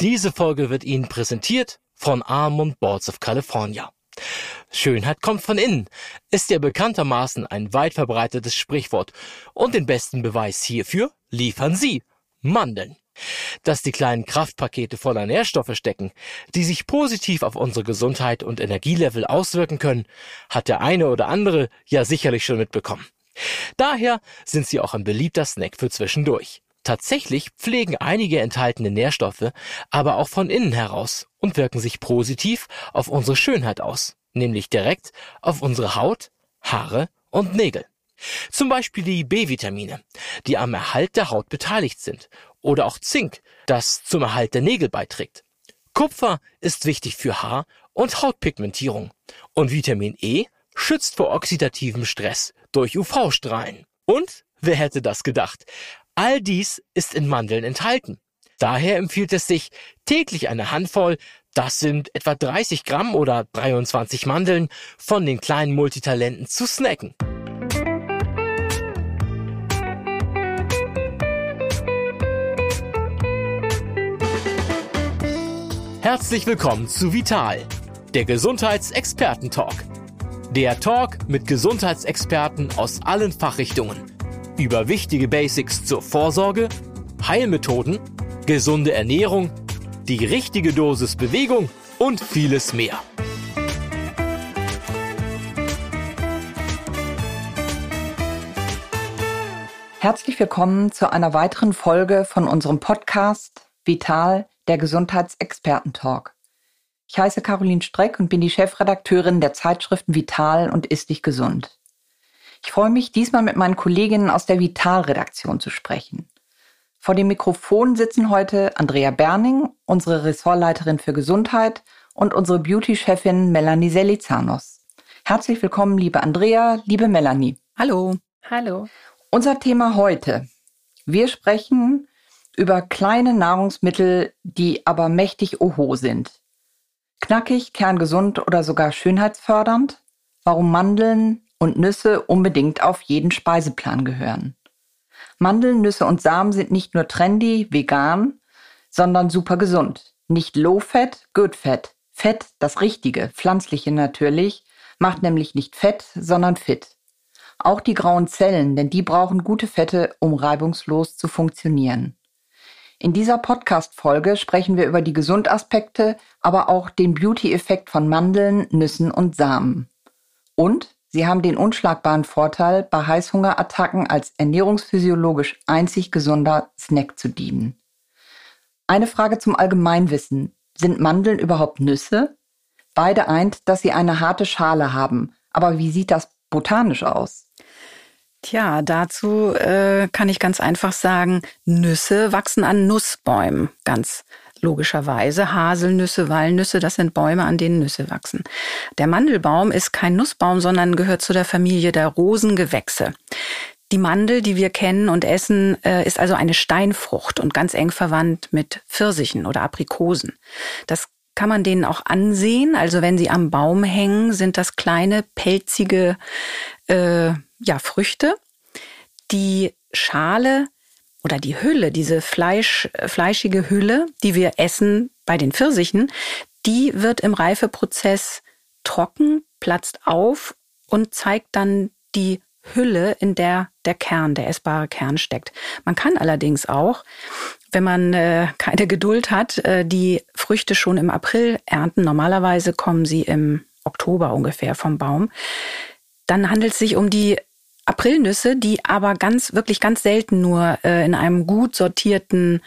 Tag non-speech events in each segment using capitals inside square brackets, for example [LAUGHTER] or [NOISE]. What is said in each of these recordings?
Diese Folge wird Ihnen präsentiert von Almond Boards of California. Schönheit kommt von innen, ist ja bekanntermaßen ein weit verbreitetes Sprichwort und den besten Beweis hierfür liefern Sie Mandeln. Dass die kleinen Kraftpakete voller Nährstoffe stecken, die sich positiv auf unsere Gesundheit und Energielevel auswirken können, hat der eine oder andere ja sicherlich schon mitbekommen. Daher sind sie auch ein beliebter Snack für zwischendurch. Tatsächlich pflegen einige enthaltene Nährstoffe aber auch von innen heraus und wirken sich positiv auf unsere Schönheit aus, nämlich direkt auf unsere Haut, Haare und Nägel. Zum Beispiel die B-Vitamine, die am Erhalt der Haut beteiligt sind, oder auch Zink, das zum Erhalt der Nägel beiträgt. Kupfer ist wichtig für Haar- und Hautpigmentierung und Vitamin E schützt vor oxidativem Stress durch UV-Strahlen. Und wer hätte das gedacht? All dies ist in Mandeln enthalten. Daher empfiehlt es sich, täglich eine Handvoll, das sind etwa 30 Gramm oder 23 Mandeln, von den kleinen Multitalenten zu snacken. Herzlich willkommen zu Vital, der Gesundheitsexperten-Talk. Der Talk mit Gesundheitsexperten aus allen Fachrichtungen über wichtige Basics zur Vorsorge, Heilmethoden, gesunde Ernährung, die richtige Dosis Bewegung und vieles mehr. Herzlich willkommen zu einer weiteren Folge von unserem Podcast Vital, der Gesundheitsexperten-Talk. Ich heiße Caroline Streck und bin die Chefredakteurin der Zeitschriften Vital und Ist dich gesund. Ich freue mich, diesmal mit meinen Kolleginnen aus der Vital-Redaktion zu sprechen. Vor dem Mikrofon sitzen heute Andrea Berning, unsere Ressortleiterin für Gesundheit, und unsere Beauty-Chefin Melanie Selizanos. Herzlich willkommen, liebe Andrea, liebe Melanie. Hallo. Hallo. Unser Thema heute. Wir sprechen über kleine Nahrungsmittel, die aber mächtig oho sind. Knackig, kerngesund oder sogar schönheitsfördernd? Warum Mandeln und Nüsse unbedingt auf jeden Speiseplan gehören. Mandeln, Nüsse und Samen sind nicht nur trendy, vegan, sondern super gesund. Nicht low fat, good fat. Fett, das richtige, pflanzliche natürlich, macht nämlich nicht fett, sondern fit. Auch die grauen Zellen, denn die brauchen gute Fette, um reibungslos zu funktionieren. In dieser Podcast-Folge sprechen wir über die Gesundaspekte, aber auch den Beauty-Effekt von Mandeln, Nüssen und Samen. Und sie haben den unschlagbaren Vorteil, bei Heißhungerattacken als ernährungsphysiologisch einzig gesunder Snack zu dienen. Eine Frage zum Allgemeinwissen. Sind Mandeln überhaupt Nüsse? Beide eint, dass sie eine harte Schale haben. Aber wie sieht das botanisch aus? Tja, dazu äh, kann ich ganz einfach sagen, Nüsse wachsen an Nussbäumen, ganz logischerweise. Haselnüsse, Walnüsse, das sind Bäume, an denen Nüsse wachsen. Der Mandelbaum ist kein Nussbaum, sondern gehört zu der Familie der Rosengewächse. Die Mandel, die wir kennen und essen, äh, ist also eine Steinfrucht und ganz eng verwandt mit Pfirsichen oder Aprikosen. Das kann man denen auch ansehen. Also wenn sie am Baum hängen, sind das kleine, pelzige äh, ja, Früchte. Die Schale oder die Hülle, diese Fleisch, fleischige Hülle, die wir essen bei den Pfirsichen, die wird im Reifeprozess trocken, platzt auf und zeigt dann die Hülle, in der der Kern, der essbare Kern steckt. Man kann allerdings auch, wenn man äh, keine Geduld hat, äh, die Früchte schon im April ernten. Normalerweise kommen sie im Oktober ungefähr vom Baum. Dann handelt es sich um die Aprilnüsse, die aber ganz, wirklich ganz selten nur äh, in einem gut sortierten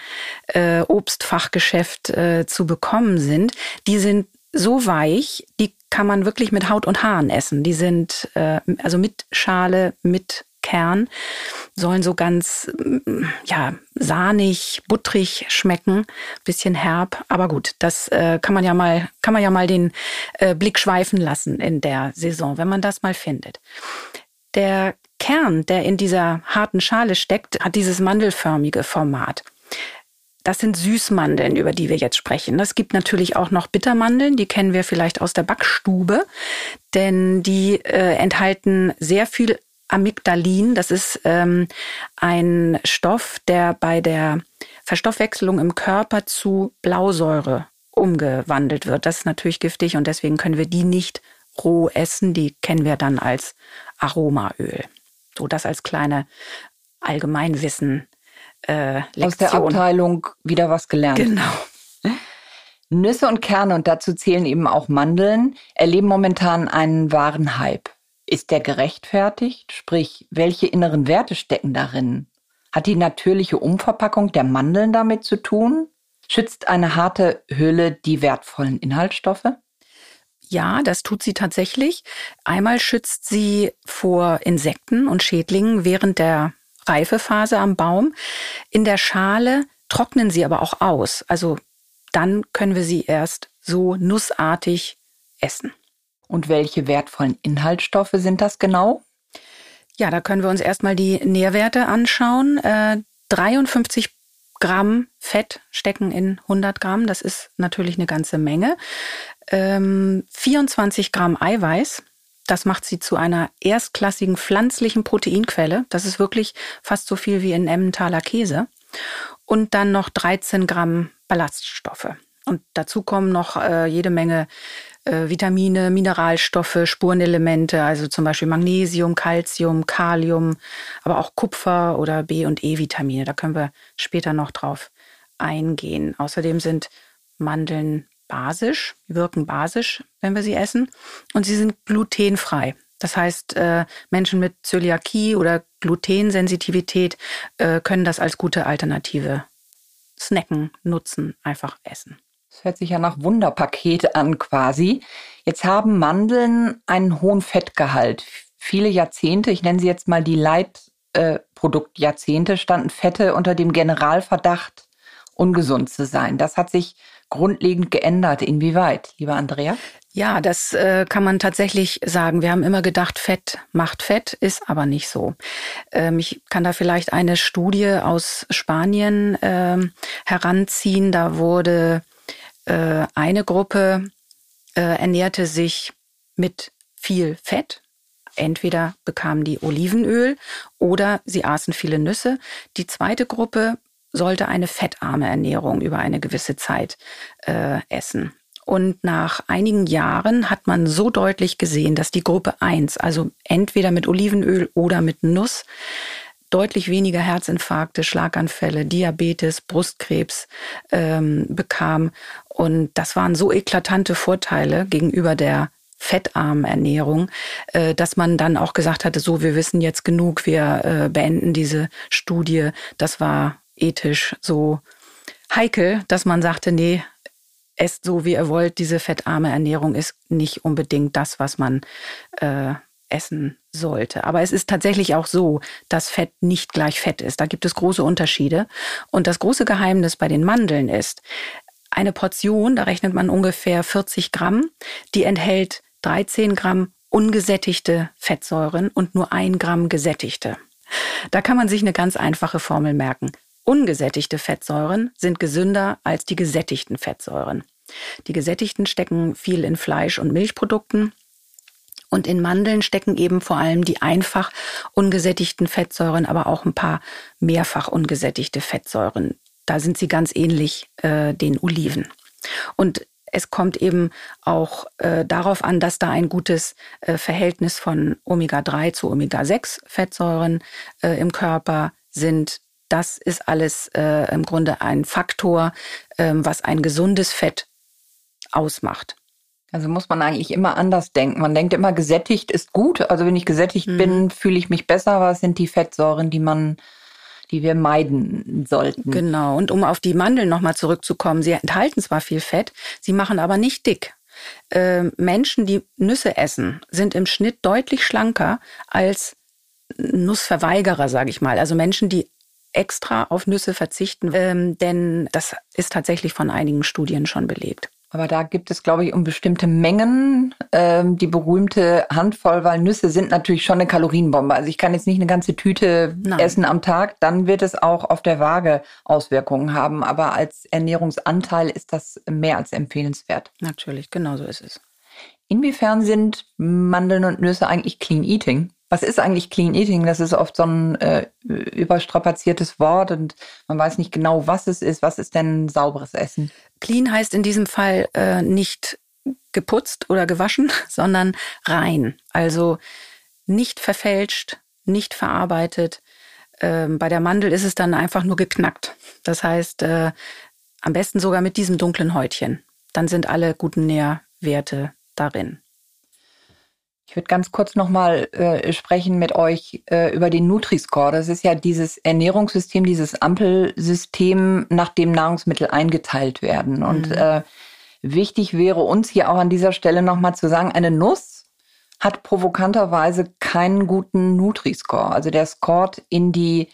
äh, Obstfachgeschäft äh, zu bekommen sind. Die sind so weich, die kann man wirklich mit Haut und Haaren essen. Die sind äh, also mit Schale, mit Kern, sollen so ganz mm, ja sahnig, buttrig schmecken, bisschen herb, aber gut, das äh, kann man ja mal kann man ja mal den äh, Blick schweifen lassen in der Saison, wenn man das mal findet. Der Kern, der in dieser harten Schale steckt, hat dieses mandelförmige Format. Das sind Süßmandeln, über die wir jetzt sprechen. Es gibt natürlich auch noch Bittermandeln, die kennen wir vielleicht aus der Backstube, denn die äh, enthalten sehr viel Amygdalin. Das ist ähm, ein Stoff, der bei der Verstoffwechselung im Körper zu Blausäure umgewandelt wird. Das ist natürlich giftig und deswegen können wir die nicht roh essen. Die kennen wir dann als Aromaöl. So das als kleine Allgemeinwissen. Äh, Lektion. Aus der Abteilung wieder was gelernt. Genau. Nüsse und Kerne, und dazu zählen eben auch Mandeln, erleben momentan einen wahren Hype. Ist der gerechtfertigt? Sprich, welche inneren Werte stecken darin? Hat die natürliche Umverpackung der Mandeln damit zu tun? Schützt eine harte Hülle die wertvollen Inhaltsstoffe? Ja, das tut sie tatsächlich. Einmal schützt sie vor Insekten und Schädlingen während der Reifephase am Baum. In der Schale trocknen sie aber auch aus. Also dann können wir sie erst so nussartig essen. Und welche wertvollen Inhaltsstoffe sind das genau? Ja, da können wir uns erstmal die Nährwerte anschauen. Äh, 53 Gramm Fett stecken in 100 Gramm. Das ist natürlich eine ganze Menge. Ähm, 24 Gramm Eiweiß. Das macht sie zu einer erstklassigen pflanzlichen Proteinquelle. Das ist wirklich fast so viel wie in Emmentaler Käse. Und dann noch 13 Gramm Ballaststoffe. Und dazu kommen noch äh, jede Menge äh, Vitamine, Mineralstoffe, Spurenelemente, also zum Beispiel Magnesium, Calcium, Kalium, aber auch Kupfer oder B- und E-Vitamine. Da können wir später noch drauf eingehen. Außerdem sind Mandeln basisch, wirken basisch, wenn wir sie essen. Und sie sind glutenfrei. Das heißt, äh, Menschen mit Zöliakie oder Glutensensitivität äh, können das als gute Alternative snacken, nutzen, einfach essen. Das hört sich ja nach Wunderpaket an quasi. Jetzt haben Mandeln einen hohen Fettgehalt. Viele Jahrzehnte, ich nenne sie jetzt mal die Leitproduktjahrzehnte, standen Fette unter dem Generalverdacht, ungesund zu sein. Das hat sich grundlegend geändert. Inwieweit, lieber Andrea? Ja, das äh, kann man tatsächlich sagen. Wir haben immer gedacht, Fett macht Fett, ist aber nicht so. Ähm, ich kann da vielleicht eine Studie aus Spanien ähm, heranziehen. Da wurde äh, eine Gruppe äh, ernährte sich mit viel Fett. Entweder bekamen die Olivenöl oder sie aßen viele Nüsse. Die zweite Gruppe sollte eine fettarme Ernährung über eine gewisse Zeit äh, essen. Und nach einigen Jahren hat man so deutlich gesehen, dass die Gruppe 1, also entweder mit Olivenöl oder mit Nuss, deutlich weniger Herzinfarkte, Schlaganfälle, Diabetes, Brustkrebs ähm, bekam. Und das waren so eklatante Vorteile gegenüber der fettarmen Ernährung, äh, dass man dann auch gesagt hatte, so, wir wissen jetzt genug, wir äh, beenden diese Studie. Das war ethisch so heikel, dass man sagte, nee, esst so, wie ihr wollt. Diese fettarme Ernährung ist nicht unbedingt das, was man äh, essen sollte. Aber es ist tatsächlich auch so, dass Fett nicht gleich Fett ist. Da gibt es große Unterschiede. Und das große Geheimnis bei den Mandeln ist, eine Portion, da rechnet man ungefähr 40 Gramm, die enthält 13 Gramm ungesättigte Fettsäuren und nur ein Gramm gesättigte. Da kann man sich eine ganz einfache Formel merken. Ungesättigte Fettsäuren sind gesünder als die gesättigten Fettsäuren. Die gesättigten stecken viel in Fleisch- und Milchprodukten. Und in Mandeln stecken eben vor allem die einfach ungesättigten Fettsäuren, aber auch ein paar mehrfach ungesättigte Fettsäuren. Da sind sie ganz ähnlich äh, den Oliven. Und es kommt eben auch äh, darauf an, dass da ein gutes äh, Verhältnis von Omega-3 zu Omega-6-Fettsäuren äh, im Körper sind. Das ist alles äh, im Grunde ein Faktor, äh, was ein gesundes Fett ausmacht. Also muss man eigentlich immer anders denken. Man denkt immer, gesättigt ist gut. Also wenn ich gesättigt mhm. bin, fühle ich mich besser. Was sind die Fettsäuren, die man, die wir meiden sollten? Genau. Und um auf die Mandeln nochmal zurückzukommen, sie enthalten zwar viel Fett, sie machen aber nicht dick. Äh, Menschen, die Nüsse essen, sind im Schnitt deutlich schlanker als Nussverweigerer, sage ich mal. Also Menschen, die extra auf Nüsse verzichten, ähm, denn das ist tatsächlich von einigen Studien schon belegt. Aber da gibt es, glaube ich, um bestimmte Mengen. Ähm, die berühmte Handvoll, weil Nüsse sind natürlich schon eine Kalorienbombe. Also ich kann jetzt nicht eine ganze Tüte Nein. essen am Tag, dann wird es auch auf der Waage Auswirkungen haben. Aber als Ernährungsanteil ist das mehr als empfehlenswert. Natürlich, genau so ist es. Inwiefern sind Mandeln und Nüsse eigentlich Clean Eating? Was ist eigentlich Clean Eating? Das ist oft so ein äh, überstrapaziertes Wort und man weiß nicht genau, was es ist. Was ist denn sauberes Essen? Clean heißt in diesem Fall äh, nicht geputzt oder gewaschen, [LAUGHS] sondern rein. Also nicht verfälscht, nicht verarbeitet. Ähm, bei der Mandel ist es dann einfach nur geknackt. Das heißt, äh, am besten sogar mit diesem dunklen Häutchen. Dann sind alle guten Nährwerte darin. Ich würde ganz kurz nochmal äh, sprechen mit euch äh, über den Nutri-Score. Das ist ja dieses Ernährungssystem, dieses Ampelsystem, nach dem Nahrungsmittel eingeteilt werden. Mhm. Und äh, wichtig wäre uns hier auch an dieser Stelle nochmal zu sagen, eine Nuss hat provokanterweise keinen guten Nutri-Score. Also der scoret in die,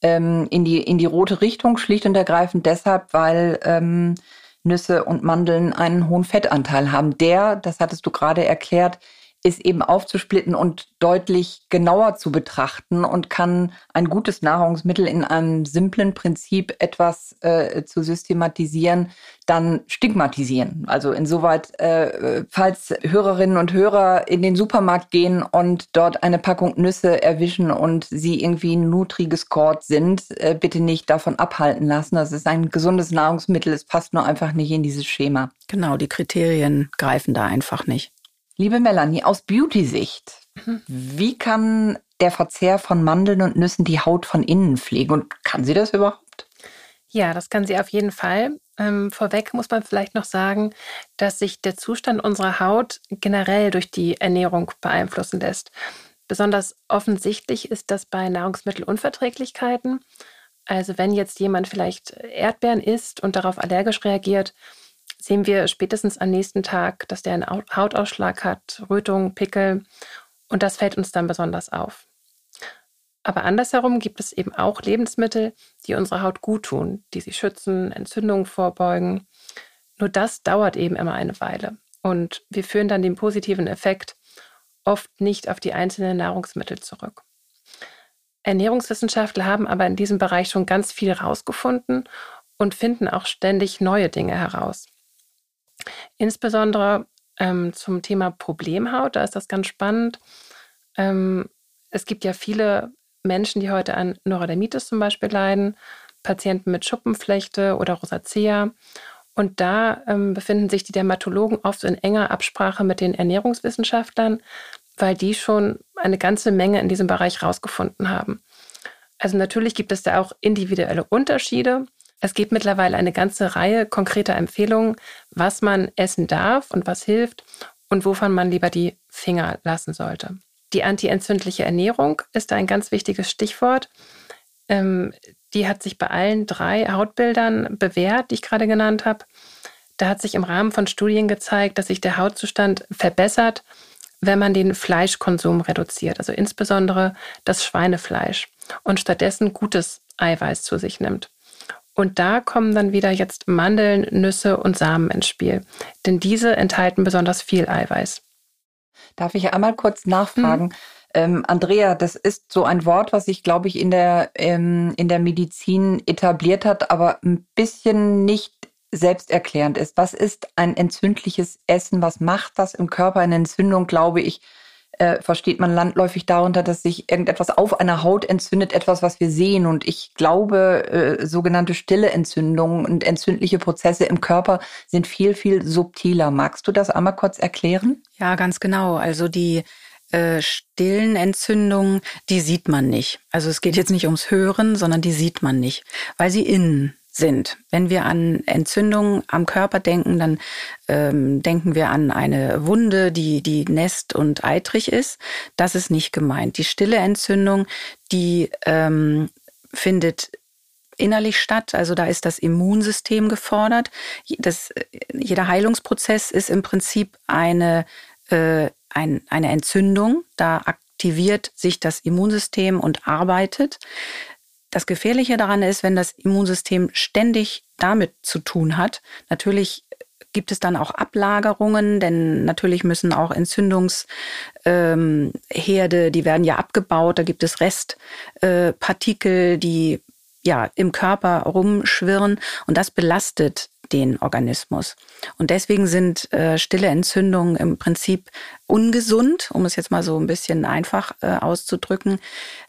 ähm, in, die, in die rote Richtung, schlicht und ergreifend deshalb, weil ähm, Nüsse und Mandeln einen hohen Fettanteil haben. Der, das hattest du gerade erklärt, ist eben aufzusplitten und deutlich genauer zu betrachten und kann ein gutes Nahrungsmittel in einem simplen Prinzip etwas äh, zu systematisieren, dann stigmatisieren. Also insoweit, äh, falls Hörerinnen und Hörer in den Supermarkt gehen und dort eine Packung Nüsse erwischen und sie irgendwie nutri gescored sind, äh, bitte nicht davon abhalten lassen. Das ist ein gesundes Nahrungsmittel, es passt nur einfach nicht in dieses Schema. Genau, die Kriterien greifen da einfach nicht. Liebe Melanie, aus Beauty-Sicht, mhm. wie kann der Verzehr von Mandeln und Nüssen die Haut von innen pflegen und kann sie das überhaupt? Ja, das kann sie auf jeden Fall. Ähm, vorweg muss man vielleicht noch sagen, dass sich der Zustand unserer Haut generell durch die Ernährung beeinflussen lässt. Besonders offensichtlich ist das bei Nahrungsmittelunverträglichkeiten. Also wenn jetzt jemand vielleicht Erdbeeren isst und darauf allergisch reagiert, sehen wir spätestens am nächsten Tag, dass der einen Hautausschlag hat, Rötung, Pickel und das fällt uns dann besonders auf. Aber andersherum gibt es eben auch Lebensmittel, die unserer Haut gut tun, die sie schützen, Entzündungen vorbeugen. Nur das dauert eben immer eine Weile und wir führen dann den positiven Effekt oft nicht auf die einzelnen Nahrungsmittel zurück. Ernährungswissenschaftler haben aber in diesem Bereich schon ganz viel herausgefunden und finden auch ständig neue Dinge heraus. Insbesondere ähm, zum Thema Problemhaut, da ist das ganz spannend. Ähm, es gibt ja viele Menschen, die heute an Neurodermitis zum Beispiel leiden, Patienten mit Schuppenflechte oder Rosacea. Und da ähm, befinden sich die Dermatologen oft in enger Absprache mit den Ernährungswissenschaftlern, weil die schon eine ganze Menge in diesem Bereich herausgefunden haben. Also natürlich gibt es da auch individuelle Unterschiede. Es gibt mittlerweile eine ganze Reihe konkreter Empfehlungen, was man essen darf und was hilft und wovon man lieber die Finger lassen sollte. Die antientzündliche Ernährung ist ein ganz wichtiges Stichwort. Ähm, die hat sich bei allen drei Hautbildern bewährt, die ich gerade genannt habe. Da hat sich im Rahmen von Studien gezeigt, dass sich der Hautzustand verbessert, wenn man den Fleischkonsum reduziert, also insbesondere das Schweinefleisch und stattdessen gutes Eiweiß zu sich nimmt. Und da kommen dann wieder jetzt Mandeln, Nüsse und Samen ins Spiel. Denn diese enthalten besonders viel Eiweiß. Darf ich einmal kurz nachfragen? Mhm. Ähm, Andrea, das ist so ein Wort, was sich, glaube ich, in der, ähm, in der Medizin etabliert hat, aber ein bisschen nicht selbsterklärend ist. Was ist ein entzündliches Essen? Was macht das im Körper? Eine Entzündung, glaube ich, äh, versteht man landläufig darunter, dass sich irgendetwas auf einer Haut entzündet, etwas, was wir sehen. Und ich glaube, äh, sogenannte stille Entzündungen und entzündliche Prozesse im Körper sind viel, viel subtiler. Magst du das einmal kurz erklären? Ja, ganz genau. Also die äh, stillen Entzündungen, die sieht man nicht. Also es geht jetzt nicht ums Hören, sondern die sieht man nicht, weil sie innen sind. Wenn wir an Entzündungen am Körper denken, dann ähm, denken wir an eine Wunde, die, die nest- und eitrig ist. Das ist nicht gemeint. Die stille Entzündung, die ähm, findet innerlich statt. Also da ist das Immunsystem gefordert. Das, jeder Heilungsprozess ist im Prinzip eine, äh, ein, eine Entzündung. Da aktiviert sich das Immunsystem und arbeitet. Das Gefährliche daran ist, wenn das Immunsystem ständig damit zu tun hat. Natürlich gibt es dann auch Ablagerungen, denn natürlich müssen auch Entzündungsherde, ähm, die werden ja abgebaut, da gibt es Restpartikel, äh, die ja im Körper rumschwirren und das belastet den Organismus. Und deswegen sind äh, stille Entzündungen im Prinzip ungesund, um es jetzt mal so ein bisschen einfach äh, auszudrücken.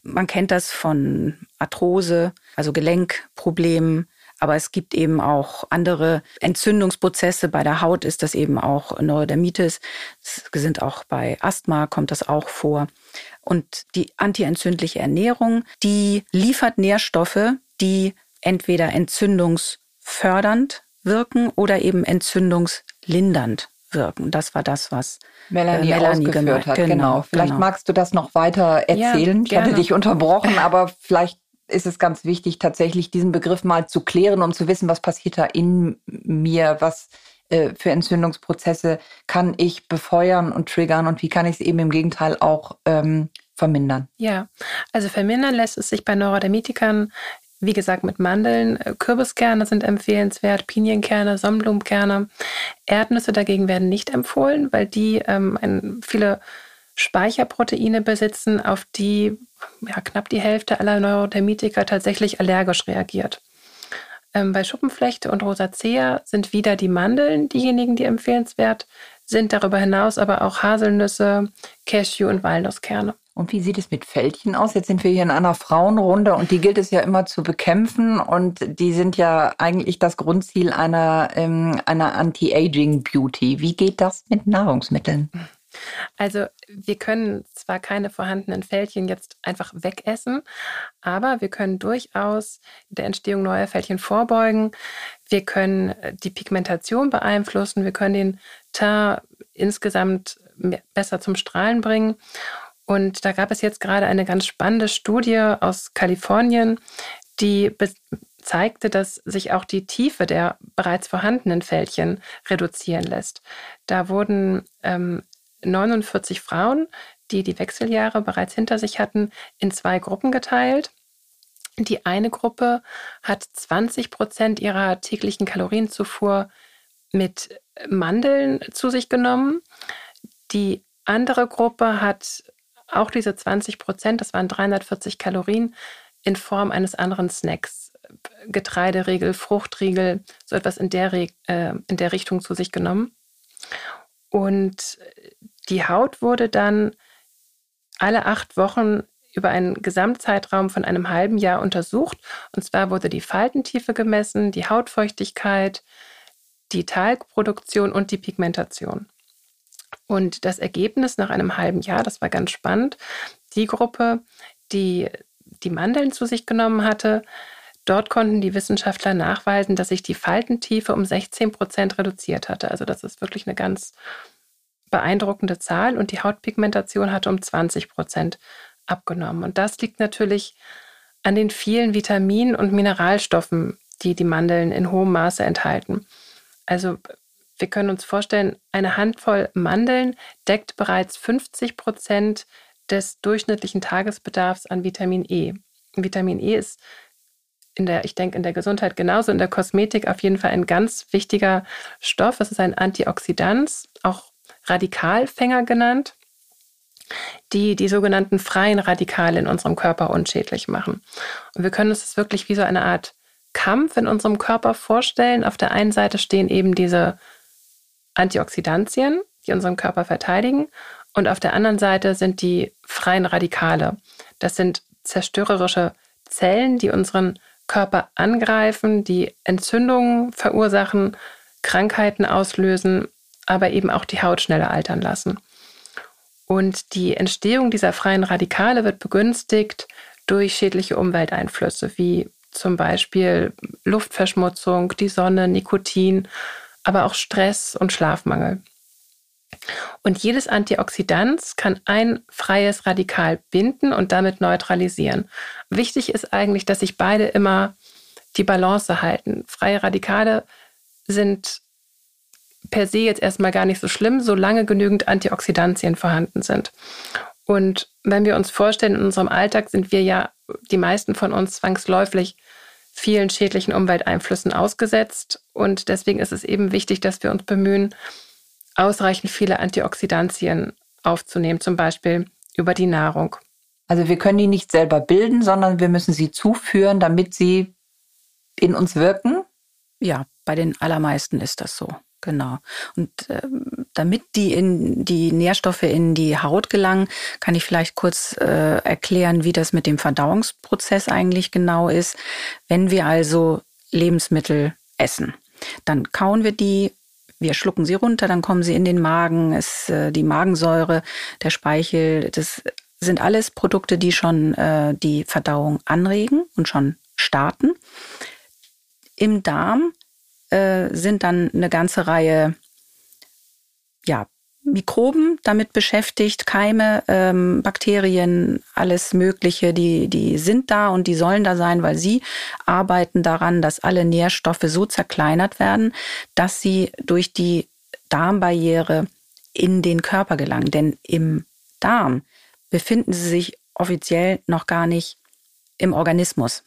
Man kennt das von Arthrose, also Gelenkproblemen, aber es gibt eben auch andere Entzündungsprozesse. Bei der Haut ist das eben auch Neurodermitis. Es sind auch bei Asthma kommt das auch vor. Und die antientzündliche Ernährung, die liefert Nährstoffe, die entweder entzündungsfördernd wirken oder eben entzündungslindernd wirken. Das war das, was Melanie, äh, Melanie ausgeführt hat. Genau. genau. Vielleicht genau. magst du das noch weiter erzählen. Ja, ich hatte dich unterbrochen, aber vielleicht ist es ganz wichtig, tatsächlich diesen Begriff mal zu klären, um zu wissen, was passiert da in mir, was äh, für Entzündungsprozesse kann ich befeuern und triggern und wie kann ich es eben im Gegenteil auch ähm, vermindern? Ja, also vermindern lässt es sich bei Neurodermitikern wie gesagt, mit Mandeln. Äh, Kürbiskerne sind empfehlenswert, Pinienkerne, Sonnenblumenkerne. Erdnüsse dagegen werden nicht empfohlen, weil die ähm, ein, viele Speicherproteine besitzen, auf die ja, knapp die Hälfte aller Neurodermitiker tatsächlich allergisch reagiert. Ähm, bei Schuppenflechte und Rosacea sind wieder die Mandeln diejenigen, die empfehlenswert sind. Darüber hinaus aber auch Haselnüsse, Cashew und Walnusskerne. Und wie sieht es mit Fältchen aus? Jetzt sind wir hier in einer Frauenrunde und die gilt es ja immer zu bekämpfen und die sind ja eigentlich das Grundziel einer, ähm, einer Anti-Aging-Beauty. Wie geht das mit Nahrungsmitteln? Also wir können zwar keine vorhandenen Fältchen jetzt einfach wegessen, aber wir können durchaus der Entstehung neuer Fältchen vorbeugen. Wir können äh, die Pigmentation beeinflussen, wir können den Teint insgesamt besser zum Strahlen bringen. Und da gab es jetzt gerade eine ganz spannende Studie aus Kalifornien, die zeigte, dass sich auch die Tiefe der bereits vorhandenen Fältchen reduzieren lässt. Da wurden ähm, 49 Frauen, die die Wechseljahre bereits hinter sich hatten, in zwei Gruppen geteilt. Die eine Gruppe hat 20 Prozent ihrer täglichen Kalorienzufuhr mit Mandeln zu sich genommen. Die andere Gruppe hat auch diese 20 Prozent, das waren 340 Kalorien, in Form eines anderen Snacks, Getreideriegel, Fruchtriegel, so etwas in der, äh, in der Richtung zu sich genommen. Und die Haut wurde dann alle acht Wochen über einen Gesamtzeitraum von einem halben Jahr untersucht. Und zwar wurde die Faltentiefe gemessen, die Hautfeuchtigkeit, die Talgproduktion und die Pigmentation. Und das Ergebnis nach einem halben Jahr, das war ganz spannend, die Gruppe, die die Mandeln zu sich genommen hatte, dort konnten die Wissenschaftler nachweisen, dass sich die Faltentiefe um 16 Prozent reduziert hatte. Also das ist wirklich eine ganz beeindruckende Zahl und die Hautpigmentation hatte um 20 Prozent abgenommen. Und das liegt natürlich an den vielen Vitaminen und Mineralstoffen, die die Mandeln in hohem Maße enthalten. Also wir können uns vorstellen, eine Handvoll Mandeln deckt bereits 50 Prozent des durchschnittlichen Tagesbedarfs an Vitamin E. Vitamin E ist in der, ich denke, in der Gesundheit genauso, in der Kosmetik auf jeden Fall ein ganz wichtiger Stoff. Es ist ein Antioxidant, auch Radikalfänger genannt, die die sogenannten freien Radikale in unserem Körper unschädlich machen. Und wir können uns das wirklich wie so eine Art Kampf in unserem Körper vorstellen. Auf der einen Seite stehen eben diese Antioxidantien, die unseren Körper verteidigen. Und auf der anderen Seite sind die freien Radikale. Das sind zerstörerische Zellen, die unseren Körper angreifen, die Entzündungen verursachen, Krankheiten auslösen, aber eben auch die Haut schneller altern lassen. Und die Entstehung dieser freien Radikale wird begünstigt durch schädliche Umwelteinflüsse, wie zum Beispiel Luftverschmutzung, die Sonne, Nikotin aber auch Stress und Schlafmangel. Und jedes Antioxidant kann ein freies Radikal binden und damit neutralisieren. Wichtig ist eigentlich, dass sich beide immer die Balance halten. Freie Radikale sind per se jetzt erstmal gar nicht so schlimm, solange genügend Antioxidantien vorhanden sind. Und wenn wir uns vorstellen, in unserem Alltag sind wir ja, die meisten von uns zwangsläufig vielen schädlichen Umwelteinflüssen ausgesetzt. Und deswegen ist es eben wichtig, dass wir uns bemühen, ausreichend viele Antioxidantien aufzunehmen, zum Beispiel über die Nahrung. Also wir können die nicht selber bilden, sondern wir müssen sie zuführen, damit sie in uns wirken. Ja, Bei den allermeisten ist das so. Genau. Und ähm, damit die in die Nährstoffe in die Haut gelangen, kann ich vielleicht kurz äh, erklären, wie das mit dem Verdauungsprozess eigentlich genau ist. Wenn wir also Lebensmittel essen, dann kauen wir die, wir schlucken sie runter, dann kommen sie in den Magen, es, äh, die Magensäure, der Speichel, das sind alles Produkte, die schon äh, die Verdauung anregen und schon starten. Im Darm äh, sind dann eine ganze Reihe ja, Mikroben damit beschäftigt, Keime, ähm, Bakterien, alles Mögliche, die, die sind da und die sollen da sein, weil sie arbeiten daran, dass alle Nährstoffe so zerkleinert werden, dass sie durch die Darmbarriere in den Körper gelangen. Denn im Darm befinden sie sich offiziell noch gar nicht im Organismus.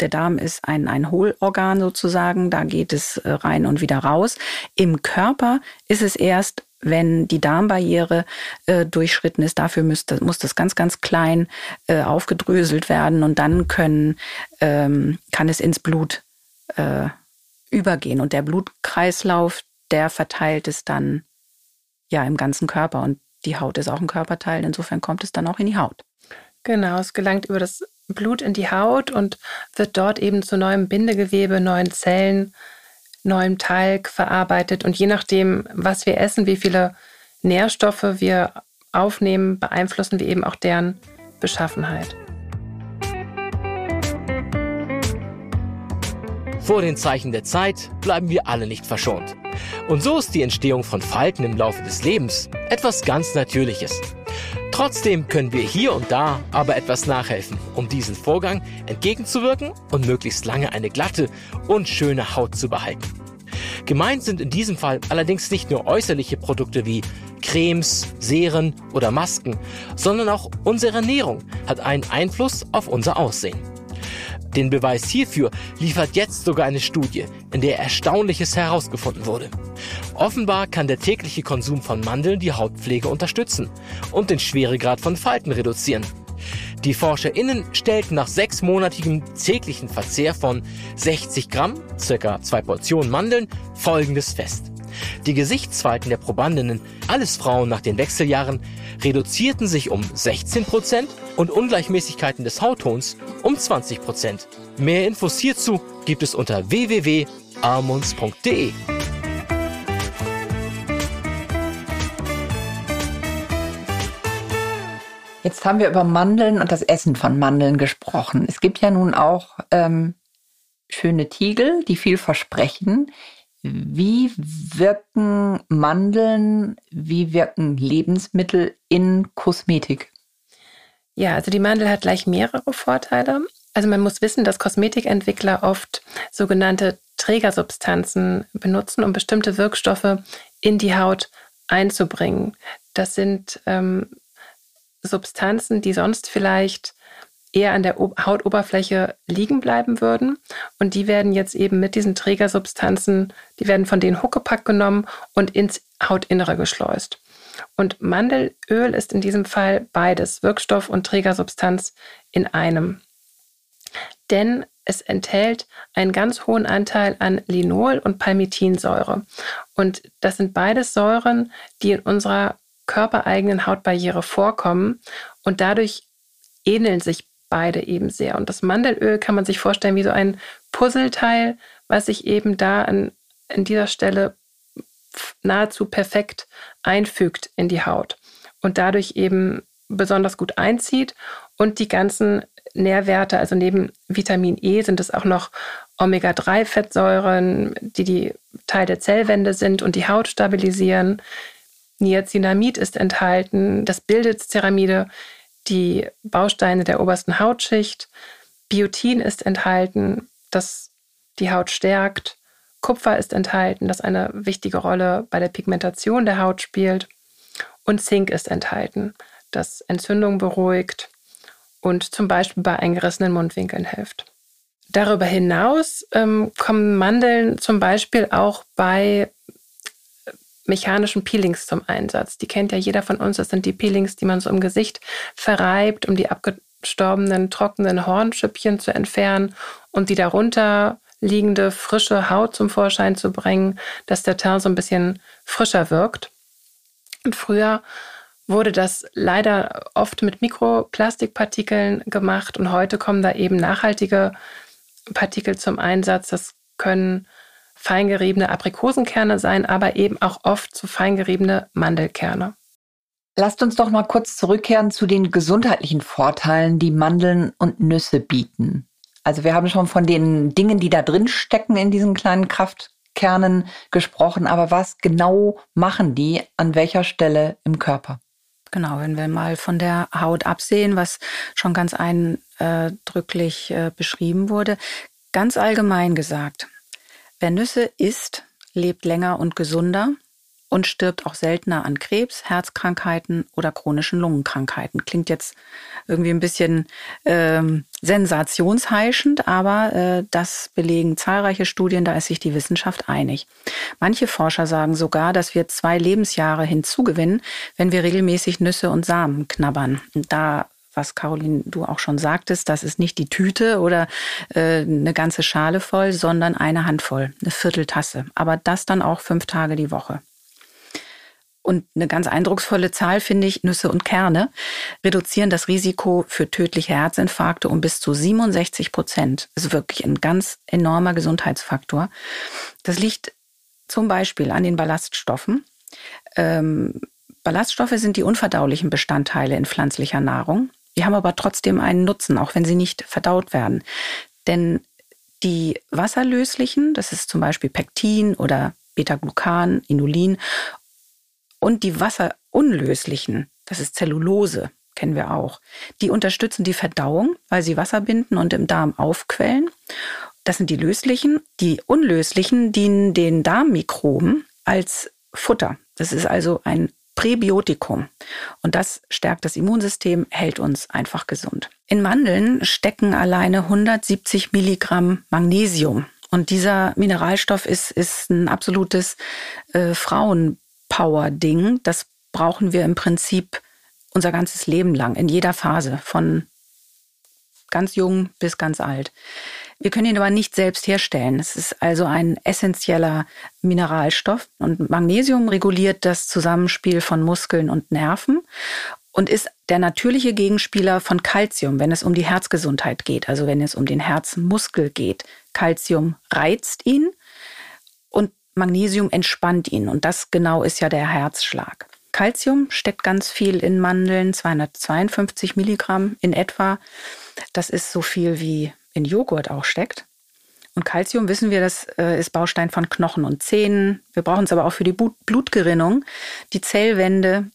Der Darm ist ein, ein Hohlorgan sozusagen, da geht es äh, rein und wieder raus. Im Körper ist es erst, wenn die Darmbarriere äh, durchschritten ist. Dafür müsste, muss das ganz, ganz klein äh, aufgedröselt werden und dann können, ähm, kann es ins Blut äh, übergehen. Und der Blutkreislauf, der verteilt es dann ja im ganzen Körper. Und die Haut ist auch ein Körperteil, insofern kommt es dann auch in die Haut. Genau, es gelangt über das Blut in die Haut und wird dort eben zu neuem Bindegewebe, neuen Zellen, neuem Talg verarbeitet. Und je nachdem, was wir essen, wie viele Nährstoffe wir aufnehmen, beeinflussen wir eben auch deren Beschaffenheit. Vor den Zeichen der Zeit bleiben wir alle nicht verschont. Und so ist die Entstehung von Falten im Laufe des Lebens etwas ganz Natürliches. Trotzdem können wir hier und da aber etwas nachhelfen, um diesem Vorgang entgegenzuwirken und möglichst lange eine glatte und schöne Haut zu behalten. Gemeint sind in diesem Fall allerdings nicht nur äußerliche Produkte wie Cremes, Seren oder Masken, sondern auch unsere Ernährung hat einen Einfluss auf unser Aussehen. Den Beweis hierfür liefert jetzt sogar eine Studie, in der Erstaunliches herausgefunden wurde. Offenbar kann der tägliche Konsum von Mandeln die Hautpflege unterstützen und den Schweregrad von Falten reduzieren. Die ForscherInnen stellten nach sechsmonatigem täglichen Verzehr von 60 Gramm, circa zwei Portionen Mandeln, folgendes fest. Die Gesichtsfalten der Probandinnen, alles Frauen nach den Wechseljahren, reduzierten sich um 16 Prozent und Ungleichmäßigkeiten des Hauttons um 20 Prozent. Mehr Infos hierzu gibt es unter www.almonds.de. Jetzt haben wir über Mandeln und das Essen von Mandeln gesprochen. Es gibt ja nun auch ähm, schöne Tiegel, die viel versprechen. Wie wirken Mandeln, wie wirken Lebensmittel in Kosmetik? Ja, also die Mandel hat gleich mehrere Vorteile. Also man muss wissen, dass Kosmetikentwickler oft sogenannte Trägersubstanzen benutzen, um bestimmte Wirkstoffe in die Haut einzubringen. Das sind ähm, Substanzen, die sonst vielleicht eher an der Hautoberfläche liegen bleiben würden. Und die werden jetzt eben mit diesen Trägersubstanzen, die werden von denen Huckepack genommen und ins Hautinnere geschleust. Und Mandelöl ist in diesem Fall beides, Wirkstoff und Trägersubstanz in einem. Denn es enthält einen ganz hohen Anteil an Linol und Palmitinsäure. Und das sind beides Säuren, die in unserer körpereigenen Hautbarriere vorkommen und dadurch ähneln sich beide eben sehr. Und das Mandelöl kann man sich vorstellen wie so ein Puzzleteil, was sich eben da an, an dieser Stelle nahezu perfekt einfügt in die Haut und dadurch eben besonders gut einzieht und die ganzen Nährwerte, also neben Vitamin E sind es auch noch Omega-3-Fettsäuren, die die Teil der Zellwände sind und die Haut stabilisieren. Niacinamid ist enthalten, das bildet Ceramide, die Bausteine der obersten Hautschicht. Biotin ist enthalten, das die Haut stärkt. Kupfer ist enthalten, das eine wichtige Rolle bei der Pigmentation der Haut spielt. Und Zink ist enthalten, das Entzündung beruhigt und zum Beispiel bei eingerissenen Mundwinkeln hilft. Darüber hinaus ähm, kommen Mandeln zum Beispiel auch bei mechanischen Peelings zum Einsatz. Die kennt ja jeder von uns. Das sind die Peelings, die man so im Gesicht verreibt, um die abgestorbenen, trockenen Hornschüppchen zu entfernen und die darunter liegende, frische Haut zum Vorschein zu bringen, dass der Teint so ein bisschen frischer wirkt. Und früher wurde das leider oft mit Mikroplastikpartikeln gemacht und heute kommen da eben nachhaltige Partikel zum Einsatz. Das können feingeriebene Aprikosenkerne sein, aber eben auch oft zu feingeriebene Mandelkerne. Lasst uns doch mal kurz zurückkehren zu den gesundheitlichen Vorteilen, die Mandeln und Nüsse bieten. Also wir haben schon von den Dingen, die da drin stecken in diesen kleinen Kraftkernen gesprochen, aber was genau machen die an welcher Stelle im Körper? Genau, wenn wir mal von der Haut absehen, was schon ganz eindrücklich äh, beschrieben wurde, ganz allgemein gesagt, wer Nüsse isst, lebt länger und gesunder, und stirbt auch seltener an Krebs, Herzkrankheiten oder chronischen Lungenkrankheiten. Klingt jetzt irgendwie ein bisschen ähm, sensationsheischend, aber äh, das belegen zahlreiche Studien, da ist sich die Wissenschaft einig. Manche Forscher sagen sogar, dass wir zwei Lebensjahre hinzugewinnen, wenn wir regelmäßig Nüsse und Samen knabbern. Da was Caroline du auch schon sagtest, das ist nicht die Tüte oder äh, eine ganze Schale voll, sondern eine Handvoll, eine Vierteltasse. Aber das dann auch fünf Tage die Woche. Und eine ganz eindrucksvolle Zahl finde ich, Nüsse und Kerne reduzieren das Risiko für tödliche Herzinfarkte um bis zu 67 Prozent. Das ist wirklich ein ganz enormer Gesundheitsfaktor. Das liegt zum Beispiel an den Ballaststoffen. Ähm, Ballaststoffe sind die unverdaulichen Bestandteile in pflanzlicher Nahrung. Die haben aber trotzdem einen Nutzen, auch wenn sie nicht verdaut werden. Denn die wasserlöslichen, das ist zum Beispiel Pektin oder Beta-Glucan, Inulin und die wasserunlöslichen, das ist Zellulose, kennen wir auch. Die unterstützen die Verdauung, weil sie Wasser binden und im Darm aufquellen. Das sind die löslichen. Die unlöslichen dienen den Darmmikroben als Futter. Das ist also ein Präbiotikum. Und das stärkt das Immunsystem, hält uns einfach gesund. In Mandeln stecken alleine 170 Milligramm Magnesium. Und dieser Mineralstoff ist, ist ein absolutes äh, Frauen Power-Ding. Das brauchen wir im Prinzip unser ganzes Leben lang, in jeder Phase, von ganz jung bis ganz alt. Wir können ihn aber nicht selbst herstellen. Es ist also ein essentieller Mineralstoff und Magnesium reguliert das Zusammenspiel von Muskeln und Nerven und ist der natürliche Gegenspieler von Calcium, wenn es um die Herzgesundheit geht, also wenn es um den Herzmuskel geht. Calcium reizt ihn Magnesium entspannt ihn und das genau ist ja der Herzschlag. Calcium steckt ganz viel in Mandeln, 252 Milligramm in etwa. Das ist so viel wie in Joghurt auch steckt. Und Calcium wissen wir, das äh, ist Baustein von Knochen und Zähnen. Wir brauchen es aber auch für die Blutgerinnung, die Zellwände.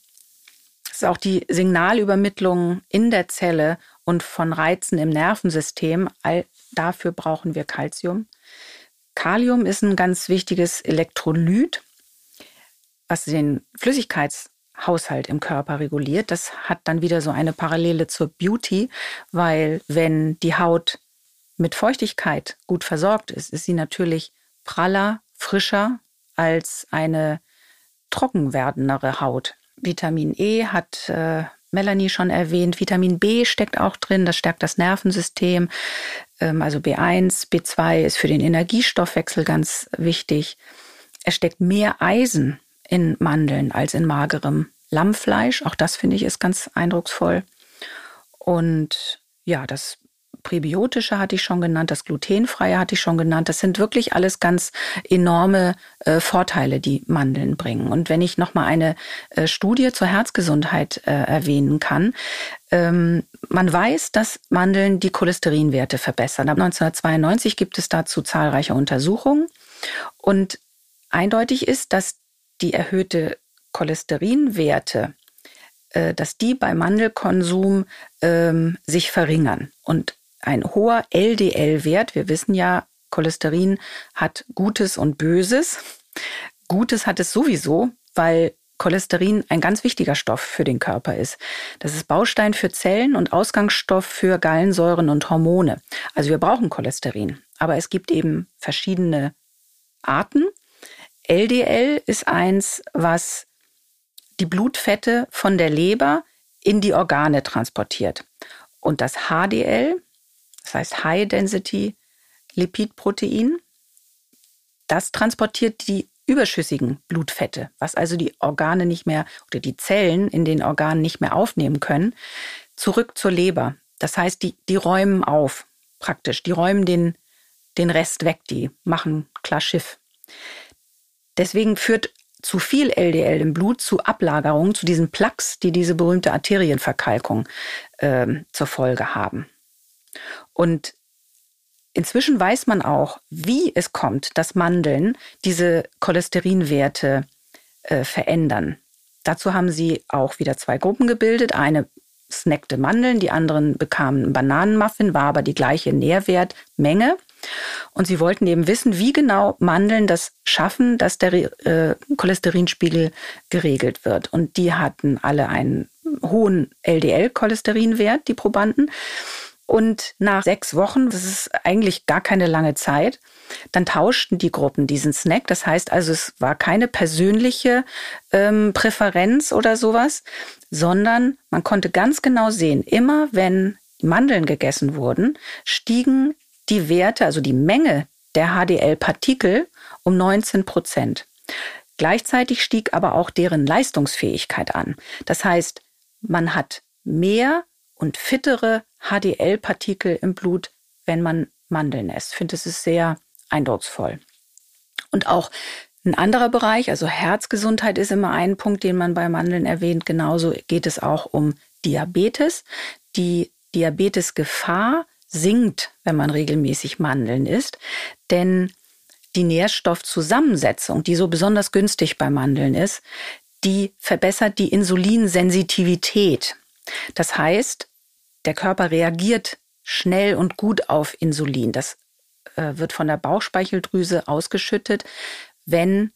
Ist auch die Signalübermittlung in der Zelle und von Reizen im Nervensystem. All dafür brauchen wir Calcium. Kalium ist ein ganz wichtiges Elektrolyt, was den Flüssigkeitshaushalt im Körper reguliert. Das hat dann wieder so eine Parallele zur Beauty, weil wenn die Haut mit Feuchtigkeit gut versorgt ist, ist sie natürlich praller, frischer als eine trocken werdendere Haut. Vitamin E hat äh, Melanie schon erwähnt. Vitamin B steckt auch drin, das stärkt das Nervensystem. Ähm, also B1, B2 ist für den Energiestoffwechsel ganz wichtig. Es steckt mehr Eisen in Mandeln als in magerem Lammfleisch. Auch das finde ich ist ganz eindrucksvoll. Und ja, das Präbiotische hatte ich schon genannt, das Glutenfreie hatte ich schon genannt. Das sind wirklich alles ganz enorme äh, Vorteile, die Mandeln bringen. Und wenn ich nochmal eine äh, Studie zur Herzgesundheit äh, erwähnen kann, ähm, man weiß, dass Mandeln die Cholesterinwerte verbessern. Ab 1992 gibt es dazu zahlreiche Untersuchungen. Und eindeutig ist, dass die erhöhte Cholesterinwerte äh, dass die beim Mandelkonsum ähm, sich verringern. Und ein hoher LDL-Wert. Wir wissen ja, Cholesterin hat Gutes und Böses. Gutes hat es sowieso, weil Cholesterin ein ganz wichtiger Stoff für den Körper ist. Das ist Baustein für Zellen und Ausgangsstoff für Gallensäuren und Hormone. Also wir brauchen Cholesterin. Aber es gibt eben verschiedene Arten. LDL ist eins, was die Blutfette von der Leber in die Organe transportiert. Und das HDL, das heißt High Density Lipidprotein. Das transportiert die überschüssigen Blutfette, was also die Organe nicht mehr oder die Zellen in den Organen nicht mehr aufnehmen können, zurück zur Leber. Das heißt, die, die räumen auf, praktisch. Die räumen den, den Rest weg, die machen klar Schiff. Deswegen führt zu viel LDL im Blut zu Ablagerungen, zu diesen Plaques, die diese berühmte Arterienverkalkung äh, zur Folge haben. Und inzwischen weiß man auch, wie es kommt, dass Mandeln diese Cholesterinwerte äh, verändern. Dazu haben sie auch wieder zwei Gruppen gebildet. Eine snackte Mandeln, die anderen bekamen Bananenmuffin, war aber die gleiche Nährwertmenge. Und sie wollten eben wissen, wie genau Mandeln das schaffen, dass der äh, Cholesterinspiegel geregelt wird. Und die hatten alle einen hohen LDL-Cholesterinwert, die Probanden. Und nach sechs Wochen, das ist eigentlich gar keine lange Zeit, dann tauschten die Gruppen diesen Snack. Das heißt also, es war keine persönliche ähm, Präferenz oder sowas, sondern man konnte ganz genau sehen, immer wenn Mandeln gegessen wurden, stiegen die Werte, also die Menge der HDL-Partikel um 19 Prozent. Gleichzeitig stieg aber auch deren Leistungsfähigkeit an. Das heißt, man hat mehr und fittere HDL-Partikel im Blut, wenn man Mandeln isst. Ich finde, es ist sehr eindrucksvoll. Und auch ein anderer Bereich, also Herzgesundheit ist immer ein Punkt, den man bei Mandeln erwähnt. Genauso geht es auch um Diabetes. Die Diabetesgefahr sinkt, wenn man regelmäßig Mandeln isst, denn die Nährstoffzusammensetzung, die so besonders günstig bei Mandeln ist, die verbessert die Insulinsensitivität. Das heißt, der Körper reagiert schnell und gut auf Insulin. Das äh, wird von der Bauchspeicheldrüse ausgeschüttet, wenn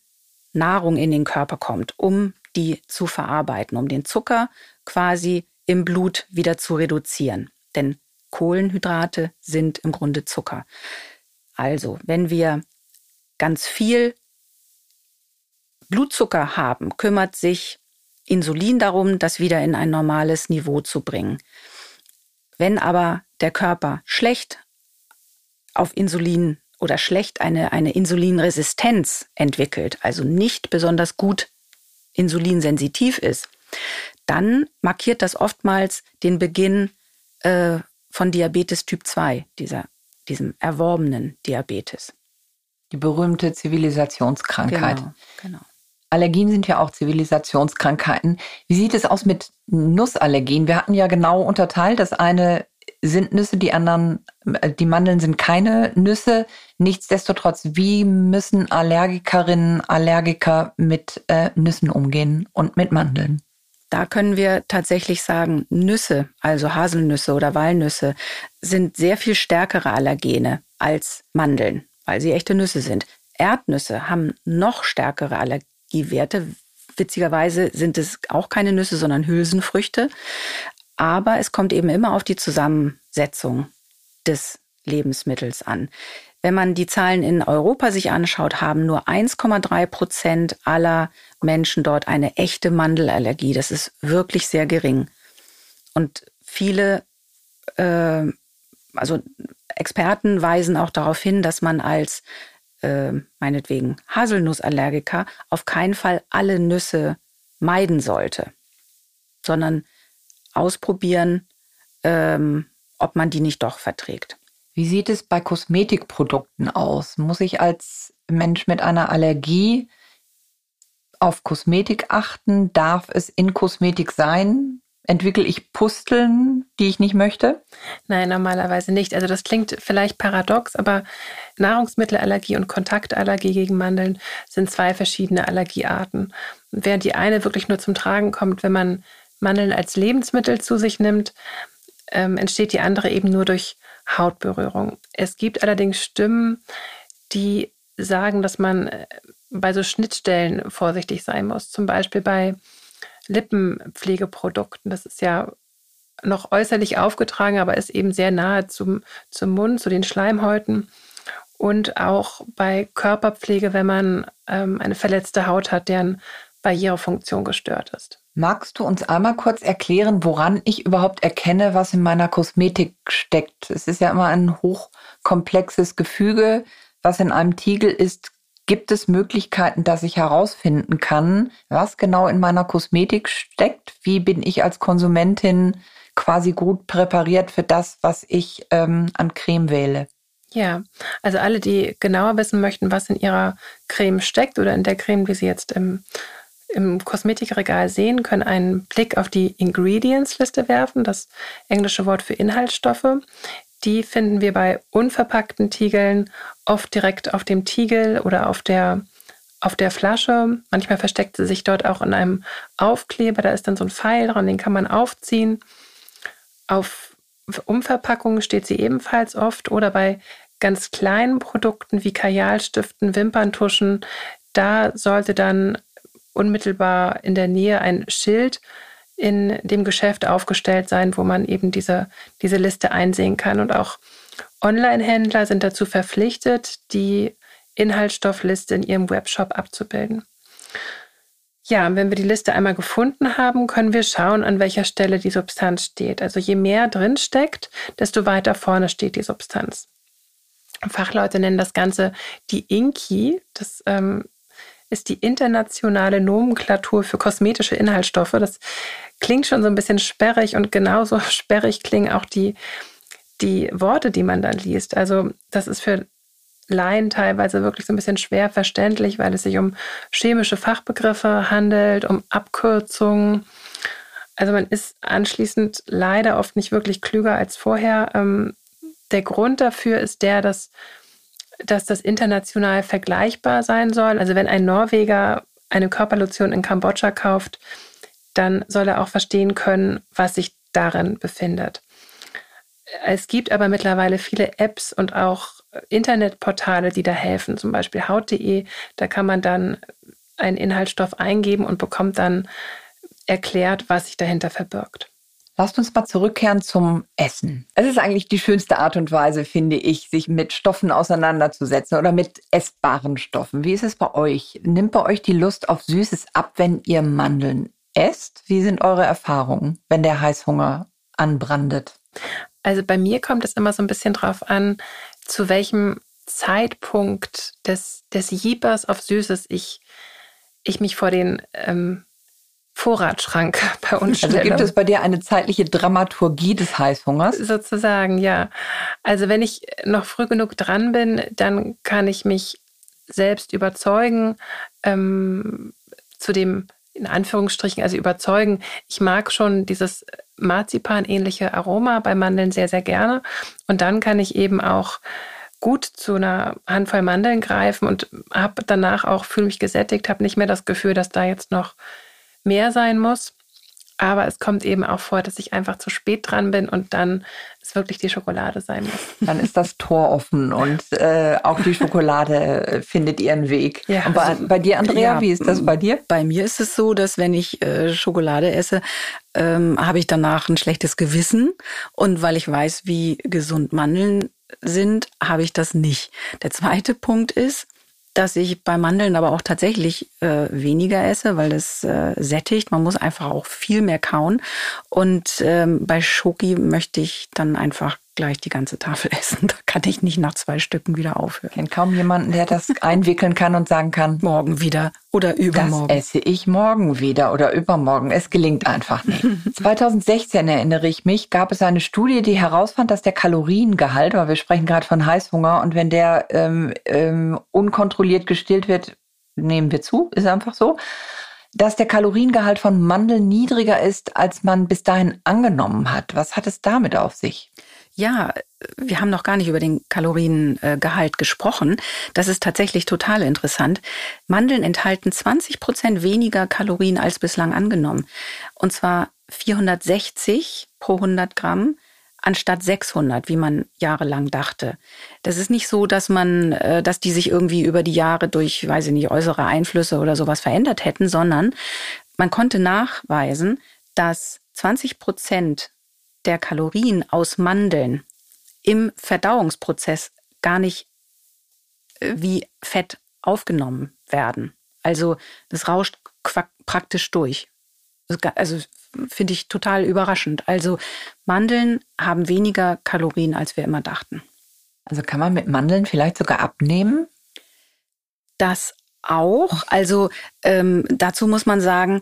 Nahrung in den Körper kommt, um die zu verarbeiten, um den Zucker quasi im Blut wieder zu reduzieren. Denn Kohlenhydrate sind im Grunde Zucker. Also, wenn wir ganz viel Blutzucker haben, kümmert sich Insulin darum, das wieder in ein normales Niveau zu bringen. Wenn aber der Körper schlecht auf Insulin oder schlecht eine, eine Insulinresistenz entwickelt, also nicht besonders gut insulinsensitiv ist, dann markiert das oftmals den Beginn äh, von Diabetes Typ 2, dieser, diesem erworbenen Diabetes. Die berühmte Zivilisationskrankheit. Genau, genau. Allergien sind ja auch Zivilisationskrankheiten. Wie sieht es aus mit Nussallergien? Wir hatten ja genau unterteilt. Das eine sind Nüsse, die anderen, äh, die Mandeln sind keine Nüsse. Nichtsdestotrotz, wie müssen Allergikerinnen, Allergiker mit äh, Nüssen umgehen und mit Mandeln? Da können wir tatsächlich sagen, Nüsse, also Haselnüsse oder Walnüsse, sind sehr viel stärkere Allergene als Mandeln, weil sie echte Nüsse sind. Erdnüsse haben noch stärkere Allergiewerte. Witzigerweise sind es auch keine Nüsse, sondern Hülsenfrüchte. Aber es kommt eben immer auf die Zusammensetzung des Lebensmittels an. Wenn man die Zahlen in Europa sich anschaut, haben nur 1,3 Prozent aller Menschen dort eine echte Mandelallergie. Das ist wirklich sehr gering. Und viele, äh, also Experten weisen auch darauf hin, dass man als äh, meinetwegen Haselnussallergiker auf keinen Fall alle Nüsse meiden sollte, sondern ausprobieren, ähm, ob man die nicht doch verträgt. Wie sieht es bei Kosmetikprodukten aus? Muss ich als Mensch mit einer Allergie auf Kosmetik achten? Darf es in Kosmetik sein? Entwickle ich Pusteln, die ich nicht möchte? Nein, normalerweise nicht. Also das klingt vielleicht paradox, aber Nahrungsmittelallergie und Kontaktallergie gegen Mandeln sind zwei verschiedene Allergiearten. Während die eine wirklich nur zum Tragen kommt, wenn man Mandeln als Lebensmittel zu sich nimmt, ähm, entsteht die andere eben nur durch Hautberührung. Es gibt allerdings Stimmen, die sagen, dass man äh, bei so Schnittstellen vorsichtig sein muss. Zum Beispiel bei Lippenpflegeprodukten. Das ist ja noch äußerlich aufgetragen, aber ist eben sehr nahe zum, zum Mund, zu den Schleimhäuten. Und auch bei Körperpflege, wenn man ähm, eine verletzte Haut hat, deren Barrierefunktion gestört ist. Magst du uns einmal kurz erklären, woran ich überhaupt erkenne, was in meiner Kosmetik steckt? Es ist ja immer ein hoch komplexes Gefüge, was in einem Tiegel ist. Gibt es Möglichkeiten, dass ich herausfinden kann, was genau in meiner Kosmetik steckt? Wie bin ich als Konsumentin quasi gut präpariert für das, was ich ähm, an Creme wähle? Ja, also alle, die genauer wissen möchten, was in ihrer Creme steckt oder in der Creme, die sie jetzt im, im Kosmetikregal sehen, können einen Blick auf die Ingredients-Liste werfen, das englische Wort für Inhaltsstoffe. Die finden wir bei unverpackten Tiegeln oft direkt auf dem Tiegel oder auf der, auf der Flasche. Manchmal versteckt sie sich dort auch in einem Aufkleber. Da ist dann so ein Pfeil dran, den kann man aufziehen. Auf Umverpackungen steht sie ebenfalls oft oder bei ganz kleinen Produkten wie Kajalstiften, Wimperntuschen, da sollte dann unmittelbar in der Nähe ein Schild in dem Geschäft aufgestellt sein, wo man eben diese, diese Liste einsehen kann. Und auch Online-Händler sind dazu verpflichtet, die Inhaltsstoffliste in ihrem Webshop abzubilden. Ja, wenn wir die Liste einmal gefunden haben, können wir schauen, an welcher Stelle die Substanz steht. Also je mehr drin steckt, desto weiter vorne steht die Substanz. Fachleute nennen das Ganze die INKI. Das ähm, ist die internationale Nomenklatur für kosmetische Inhaltsstoffe. Das klingt schon so ein bisschen sperrig und genauso [LAUGHS] sperrig klingen auch die, die Worte, die man dann liest. Also das ist für Laien teilweise wirklich so ein bisschen schwer verständlich, weil es sich um chemische Fachbegriffe handelt, um Abkürzungen. Also man ist anschließend leider oft nicht wirklich klüger als vorher. Ähm, der Grund dafür ist der, dass, dass das international vergleichbar sein soll. Also wenn ein Norweger eine Körperlotion in Kambodscha kauft, dann soll er auch verstehen können, was sich darin befindet. Es gibt aber mittlerweile viele Apps und auch Internetportale, die da helfen, zum Beispiel haut.de. Da kann man dann einen Inhaltsstoff eingeben und bekommt dann erklärt, was sich dahinter verbirgt. Lasst uns mal zurückkehren zum Essen. Es ist eigentlich die schönste Art und Weise, finde ich, sich mit Stoffen auseinanderzusetzen oder mit essbaren Stoffen. Wie ist es bei euch? Nimmt bei euch die Lust auf Süßes ab, wenn ihr Mandeln esst? Wie sind eure Erfahrungen, wenn der Heißhunger anbrandet? Also bei mir kommt es immer so ein bisschen drauf an, zu welchem Zeitpunkt des, des Jeepers auf Süßes ich, ich mich vor den ähm, Vorratsschrank [LAUGHS] bei uns stelle. Also gibt es bei dir eine zeitliche Dramaturgie des Heißhungers? Sozusagen, ja. Also wenn ich noch früh genug dran bin, dann kann ich mich selbst überzeugen, ähm, zu dem in Anführungsstrichen, also überzeugen. Ich mag schon dieses Marzipan-ähnliche Aroma bei Mandeln sehr, sehr gerne. Und dann kann ich eben auch gut zu einer Handvoll Mandeln greifen und habe danach auch, fühle mich gesättigt, habe nicht mehr das Gefühl, dass da jetzt noch mehr sein muss. Aber es kommt eben auch vor, dass ich einfach zu spät dran bin und dann es wirklich die Schokolade sein muss. Dann ist das Tor offen und äh, auch die Schokolade äh, findet ihren Weg. Ja, und bei, also, bei, dir, Andrea, ja, wie ist das bei dir? Bei mir ist es so, dass wenn ich äh, Schokolade esse, ähm, habe ich danach ein schlechtes Gewissen. Und weil ich weiß, wie gesund Mandeln sind, habe ich das nicht. Der zweite Punkt ist, dass ich bei Mandeln aber auch tatsächlich äh, weniger esse, weil es äh, sättigt. Man muss einfach auch viel mehr kauen. Und ähm, bei Schoki möchte ich dann einfach gleich die ganze Tafel [LAUGHS] essen. Da kann ich nicht nach zwei Stücken wieder aufhören. Ich kenne kaum jemanden, der das [LAUGHS] einwickeln kann und sagen kann, morgen wieder oder übermorgen. Das esse ich morgen wieder oder übermorgen. Es gelingt einfach nicht. [LAUGHS] 2016 erinnere ich mich, gab es eine Studie, die herausfand, dass der Kaloriengehalt, weil wir sprechen gerade von Heißhunger und wenn der ähm, ähm, unkontrolliert gestillt wird, nehmen wir zu, ist einfach so dass der Kaloriengehalt von Mandeln niedriger ist, als man bis dahin angenommen hat. Was hat es damit auf sich? Ja, wir haben noch gar nicht über den Kaloriengehalt gesprochen. Das ist tatsächlich total interessant. Mandeln enthalten 20 Prozent weniger Kalorien als bislang angenommen. Und zwar 460 pro 100 Gramm anstatt 600, wie man jahrelang dachte. Das ist nicht so, dass man, äh, dass die sich irgendwie über die Jahre durch, weiß ich nicht, äußere Einflüsse oder sowas verändert hätten, sondern man konnte nachweisen, dass 20 Prozent der Kalorien aus Mandeln im Verdauungsprozess gar nicht äh, wie Fett aufgenommen werden. Also das rauscht praktisch durch. Also finde ich total überraschend. Also Mandeln haben weniger Kalorien, als wir immer dachten. Also kann man mit Mandeln vielleicht sogar abnehmen? Das auch. Also ähm, dazu muss man sagen,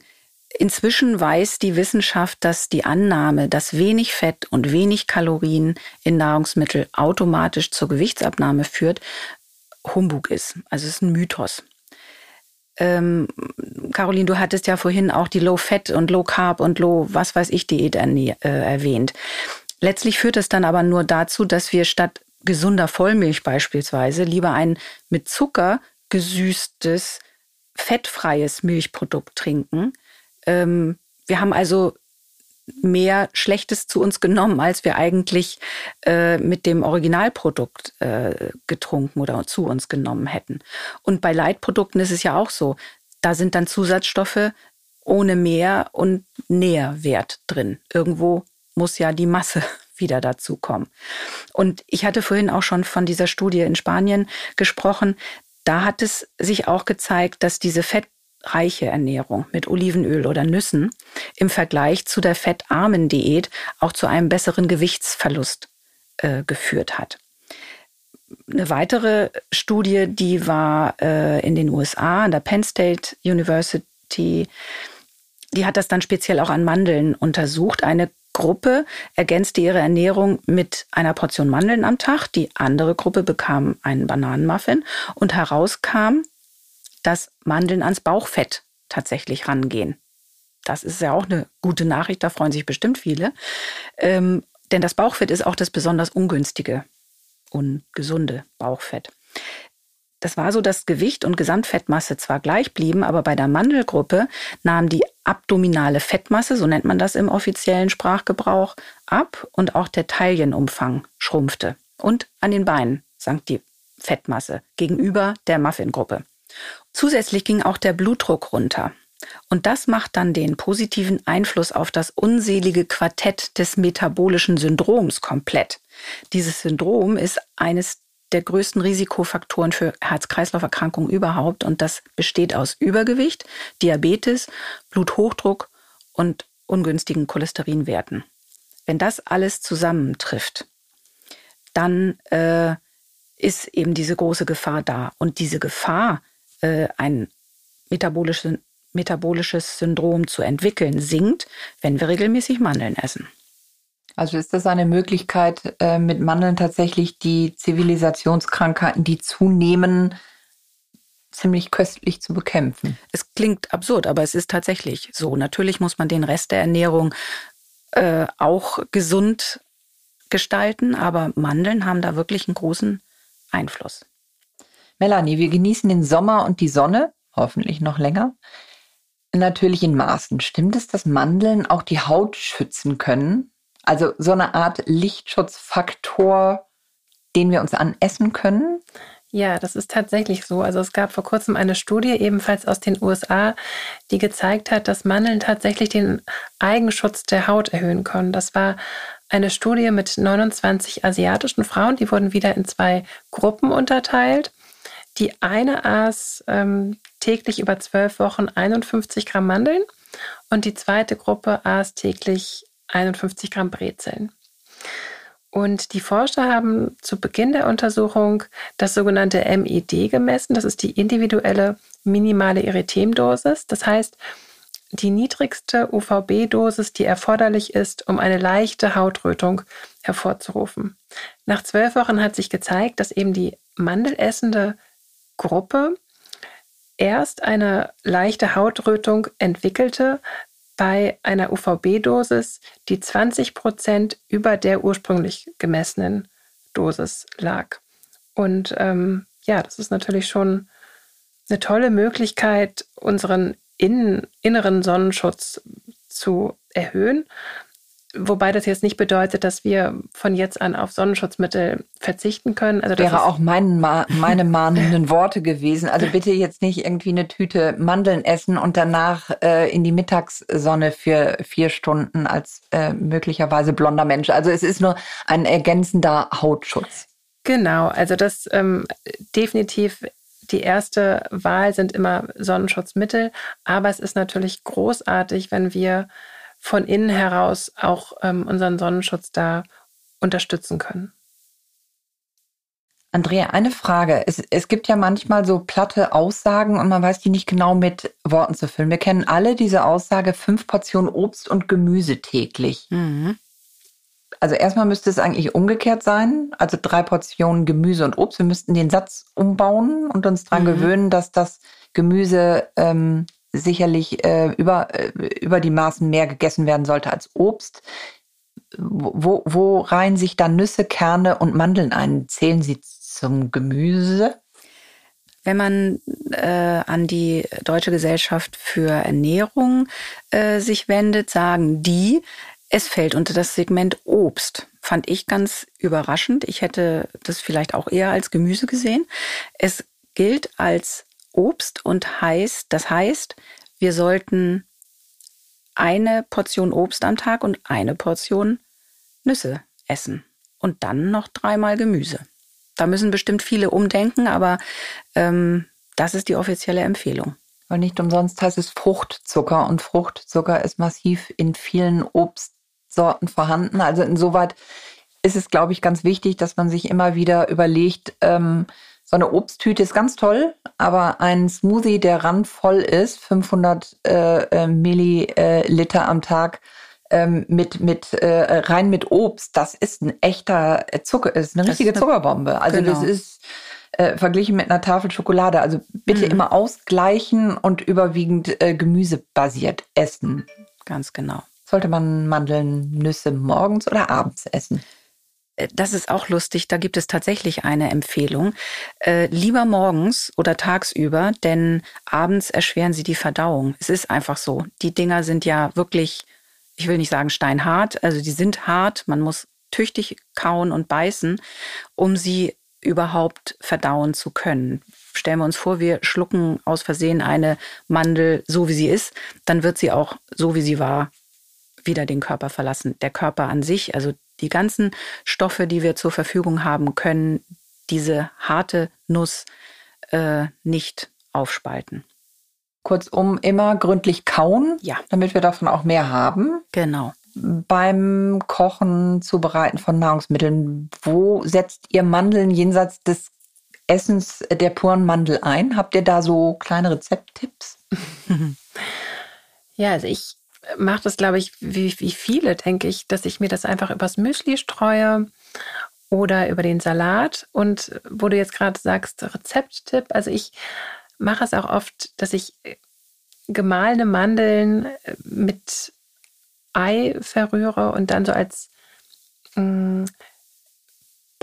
Inzwischen weiß die Wissenschaft, dass die Annahme, dass wenig Fett und wenig Kalorien in Nahrungsmittel automatisch zur Gewichtsabnahme führt, Humbug ist. Also es ist ein Mythos. Ähm, Caroline, du hattest ja vorhin auch die Low Fat und Low Carb und Low was weiß ich Diät äh, erwähnt. Letztlich führt es dann aber nur dazu, dass wir statt gesunder Vollmilch beispielsweise lieber ein mit Zucker gesüßtes, fettfreies Milchprodukt trinken, ähm, wir haben also mehr Schlechtes zu uns genommen, als wir eigentlich äh, mit dem Originalprodukt äh, getrunken oder zu uns genommen hätten. Und bei Leitprodukten ist es ja auch so. Da sind dann Zusatzstoffe ohne Mehr und Nährwert drin. Irgendwo muss ja die Masse [LAUGHS] wieder dazu kommen. Und ich hatte vorhin auch schon von dieser Studie in Spanien gesprochen. Da hat es sich auch gezeigt, dass diese Fett reiche Ernährung mit Olivenöl oder Nüssen im Vergleich zu der fettarmen Diät auch zu einem besseren Gewichtsverlust äh, geführt hat. Eine weitere Studie, die war äh, in den USA, an der Penn State University, die hat das dann speziell auch an Mandeln untersucht. Eine Gruppe ergänzte ihre Ernährung mit einer Portion Mandeln am Tag, die andere Gruppe bekam einen Bananenmuffin und herauskam, dass Mandeln ans Bauchfett tatsächlich rangehen. Das ist ja auch eine gute Nachricht, da freuen sich bestimmt viele. Ähm, denn das Bauchfett ist auch das besonders ungünstige und gesunde Bauchfett. Das war so, dass Gewicht und Gesamtfettmasse zwar gleich blieben, aber bei der Mandelgruppe nahm die abdominale Fettmasse, so nennt man das im offiziellen Sprachgebrauch, ab und auch der Taillenumfang schrumpfte. Und an den Beinen sank die Fettmasse gegenüber der Muffin-Gruppe. Zusätzlich ging auch der Blutdruck runter. Und das macht dann den positiven Einfluss auf das unselige Quartett des metabolischen Syndroms komplett. Dieses Syndrom ist eines der größten Risikofaktoren für Herz-Kreislauf-Erkrankungen überhaupt und das besteht aus Übergewicht, Diabetes, Bluthochdruck und ungünstigen Cholesterinwerten. Wenn das alles zusammentrifft, dann äh, ist eben diese große Gefahr da. Und diese Gefahr äh, ein metabolisches, metabolisches Syndrom zu entwickeln, sinkt, wenn wir regelmäßig Mandeln essen. Also ist das eine Möglichkeit, äh, mit Mandeln tatsächlich die Zivilisationskrankheiten, die zunehmen, ziemlich köstlich zu bekämpfen? Es klingt absurd, aber es ist tatsächlich so. Natürlich muss man den Rest der Ernährung äh, auch gesund gestalten, aber Mandeln haben da wirklich einen großen Einfluss. Melanie, wir genießen den Sommer und die Sonne, hoffentlich noch länger. Natürlich in Maßen. Stimmt es, dass Mandeln auch die Haut schützen können? Also so eine Art Lichtschutzfaktor, den wir uns anessen können? Ja, das ist tatsächlich so. Also es gab vor kurzem eine Studie ebenfalls aus den USA, die gezeigt hat, dass Mandeln tatsächlich den Eigenschutz der Haut erhöhen können. Das war eine Studie mit 29 asiatischen Frauen, die wurden wieder in zwei Gruppen unterteilt. Die eine aß ähm, täglich über zwölf Wochen 51 Gramm Mandeln und die zweite Gruppe aß täglich 51 Gramm Brezeln. Und die Forscher haben zu Beginn der Untersuchung das sogenannte MID gemessen. Das ist die individuelle minimale Erythemdosis. Das heißt, die niedrigste UVB-Dosis, die erforderlich ist, um eine leichte Hautrötung hervorzurufen. Nach zwölf Wochen hat sich gezeigt, dass eben die mandelessende Gruppe erst eine leichte Hautrötung entwickelte bei einer UVB-Dosis, die 20 Prozent über der ursprünglich gemessenen Dosis lag. Und ähm, ja, das ist natürlich schon eine tolle Möglichkeit, unseren innen, inneren Sonnenschutz zu erhöhen. Wobei das jetzt nicht bedeutet, dass wir von jetzt an auf Sonnenschutzmittel verzichten können. Also das wäre auch mein, meine mahnenden Worte gewesen. Also bitte jetzt nicht irgendwie eine Tüte Mandeln essen und danach äh, in die Mittagssonne für vier Stunden als äh, möglicherweise blonder Mensch. Also es ist nur ein ergänzender Hautschutz. Genau, also das ähm, definitiv die erste Wahl sind immer Sonnenschutzmittel, aber es ist natürlich großartig, wenn wir von innen heraus auch ähm, unseren Sonnenschutz da unterstützen können. Andrea, eine Frage. Es, es gibt ja manchmal so platte Aussagen und man weiß die nicht genau mit Worten zu füllen. Wir kennen alle diese Aussage, fünf Portionen Obst und Gemüse täglich. Mhm. Also erstmal müsste es eigentlich umgekehrt sein. Also drei Portionen Gemüse und Obst. Wir müssten den Satz umbauen und uns daran mhm. gewöhnen, dass das Gemüse ähm, sicherlich äh, über, äh, über die Maßen mehr gegessen werden sollte als Obst. Wo, wo reihen sich dann Nüsse, Kerne und Mandeln ein? Zählen sie zum Gemüse? Wenn man äh, an die Deutsche Gesellschaft für Ernährung äh, sich wendet, sagen die, es fällt unter das Segment Obst. Fand ich ganz überraschend. Ich hätte das vielleicht auch eher als Gemüse gesehen. Es gilt als Obst und heißt, das heißt, wir sollten eine Portion Obst am Tag und eine Portion Nüsse essen und dann noch dreimal Gemüse. Da müssen bestimmt viele umdenken, aber ähm, das ist die offizielle Empfehlung. Weil nicht umsonst heißt es Fruchtzucker und Fruchtzucker ist massiv in vielen Obstsorten vorhanden. Also insoweit ist es, glaube ich, ganz wichtig, dass man sich immer wieder überlegt, ähm, so eine Obsttüte ist ganz toll, aber ein Smoothie, der randvoll ist, 500 äh, äh, Milliliter am Tag, ähm, mit, mit äh, rein mit Obst, das ist ein echter Zucker, ist eine richtige ist eine, Zuckerbombe. Also genau. das ist äh, verglichen mit einer Tafel Schokolade. Also bitte mhm. immer ausgleichen und überwiegend äh, gemüsebasiert essen. Ganz genau. Sollte man Mandeln, Nüsse morgens oder abends essen? Äh, das ist auch lustig, da gibt es tatsächlich eine Empfehlung. Äh, lieber morgens oder tagsüber, denn abends erschweren sie die Verdauung. Es ist einfach so. Die Dinger sind ja wirklich ich will nicht sagen steinhart, also die sind hart, man muss tüchtig kauen und beißen, um sie überhaupt verdauen zu können. Stellen wir uns vor, wir schlucken aus Versehen eine Mandel so wie sie ist, dann wird sie auch so wie sie war wieder den Körper verlassen. Der Körper an sich, also die ganzen Stoffe, die wir zur Verfügung haben, können diese harte Nuss äh, nicht aufspalten. Kurzum, immer gründlich kauen, ja. damit wir davon auch mehr haben. Genau. Beim Kochen, Zubereiten von Nahrungsmitteln, wo setzt ihr Mandeln jenseits des Essens der puren Mandel ein? Habt ihr da so kleine Rezepttipps? [LAUGHS] ja, also ich mache das, glaube ich, wie, wie viele, denke ich, dass ich mir das einfach übers Müsli streue oder über den Salat. Und wo du jetzt gerade sagst, Rezepttipp, also ich mache es auch oft, dass ich äh, gemahlene Mandeln äh, mit Ei verrühre und dann so als mh, mm,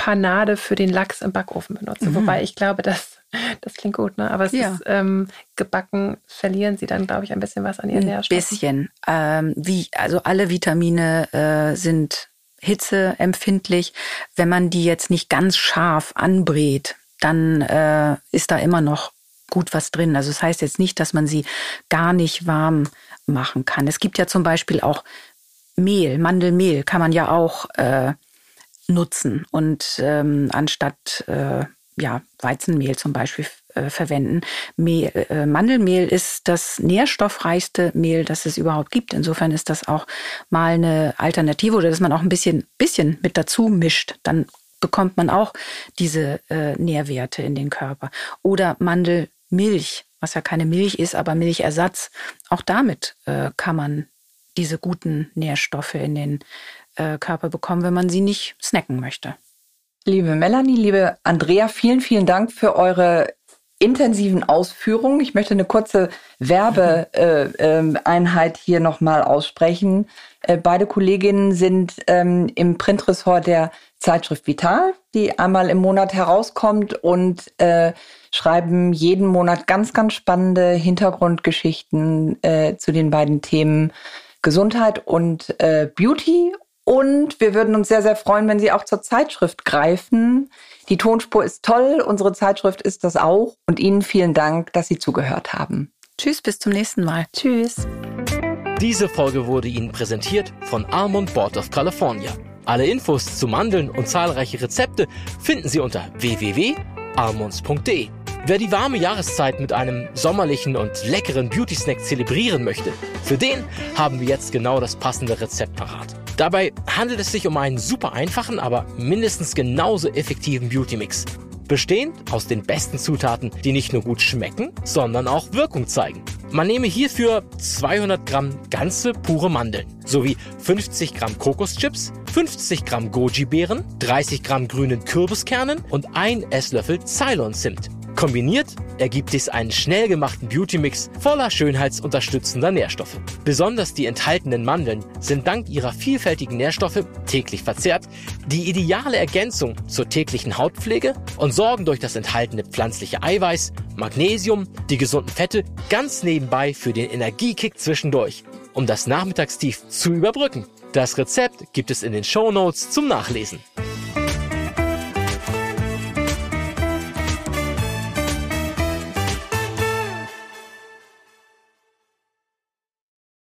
Panade für den Lachs im Backofen benutze. Mhm. Wobei ich glaube, dass das klingt gut, ne? Aber es ja. ist ähm, gebacken, verlieren sie dann, glaube ich, ein bisschen was an ihren Nährstoffen. Ein bisschen. Ähm, wie, also alle Vitamine äh, sind hitzeempfindlich. Wenn man die jetzt nicht ganz scharf anbrät, dann äh, ist da immer noch gut was drin. Also das heißt jetzt nicht, dass man sie gar nicht warm machen kann. Es gibt ja zum Beispiel auch Mehl, Mandelmehl kann man ja auch äh, nutzen und ähm, anstatt äh, ja, Weizenmehl zum Beispiel äh, verwenden. Mehl, äh, Mandelmehl ist das nährstoffreichste Mehl, das es überhaupt gibt. Insofern ist das auch mal eine Alternative oder dass man auch ein bisschen, bisschen mit dazu mischt. Dann bekommt man auch diese äh, Nährwerte in den Körper. Oder Mandel Milch, was ja keine Milch ist, aber Milchersatz, auch damit äh, kann man diese guten Nährstoffe in den äh, Körper bekommen, wenn man sie nicht snacken möchte. Liebe Melanie, liebe Andrea, vielen, vielen Dank für eure intensiven Ausführungen. Ich möchte eine kurze Werbeeinheit äh, äh, hier nochmal aussprechen. Äh, beide Kolleginnen sind ähm, im Printressort der Zeitschrift Vital, die einmal im Monat herauskommt und äh, schreiben jeden Monat ganz, ganz spannende Hintergrundgeschichten äh, zu den beiden Themen Gesundheit und äh, Beauty. Und wir würden uns sehr, sehr freuen, wenn Sie auch zur Zeitschrift greifen. Die Tonspur ist toll, unsere Zeitschrift ist das auch. Und Ihnen vielen Dank, dass Sie zugehört haben. Tschüss, bis zum nächsten Mal. Tschüss. Diese Folge wurde Ihnen präsentiert von Almond Board of California. Alle Infos zu Mandeln und zahlreiche Rezepte finden Sie unter www.almonds.de. Wer die warme Jahreszeit mit einem sommerlichen und leckeren Beauty-Snack zelebrieren möchte, für den haben wir jetzt genau das passende Rezept parat. Dabei handelt es sich um einen super einfachen, aber mindestens genauso effektiven Beauty-Mix. bestehend aus den besten Zutaten, die nicht nur gut schmecken, sondern auch Wirkung zeigen. Man nehme hierfür 200 Gramm ganze pure Mandeln sowie 50 Gramm Kokoschips, 50 Gramm Goji-Beeren, 30 Gramm grünen Kürbiskernen und ein Esslöffel Ceylon-Zimt. Kombiniert ergibt dies einen schnell gemachten Beauty-Mix voller schönheitsunterstützender Nährstoffe. Besonders die enthaltenen Mandeln sind dank ihrer vielfältigen Nährstoffe täglich verzehrt die ideale Ergänzung zur täglichen Hautpflege und sorgen durch das enthaltene pflanzliche Eiweiß, Magnesium, die gesunden Fette ganz nebenbei für den Energiekick zwischendurch, um das Nachmittagstief zu überbrücken. Das Rezept gibt es in den Show Notes zum Nachlesen.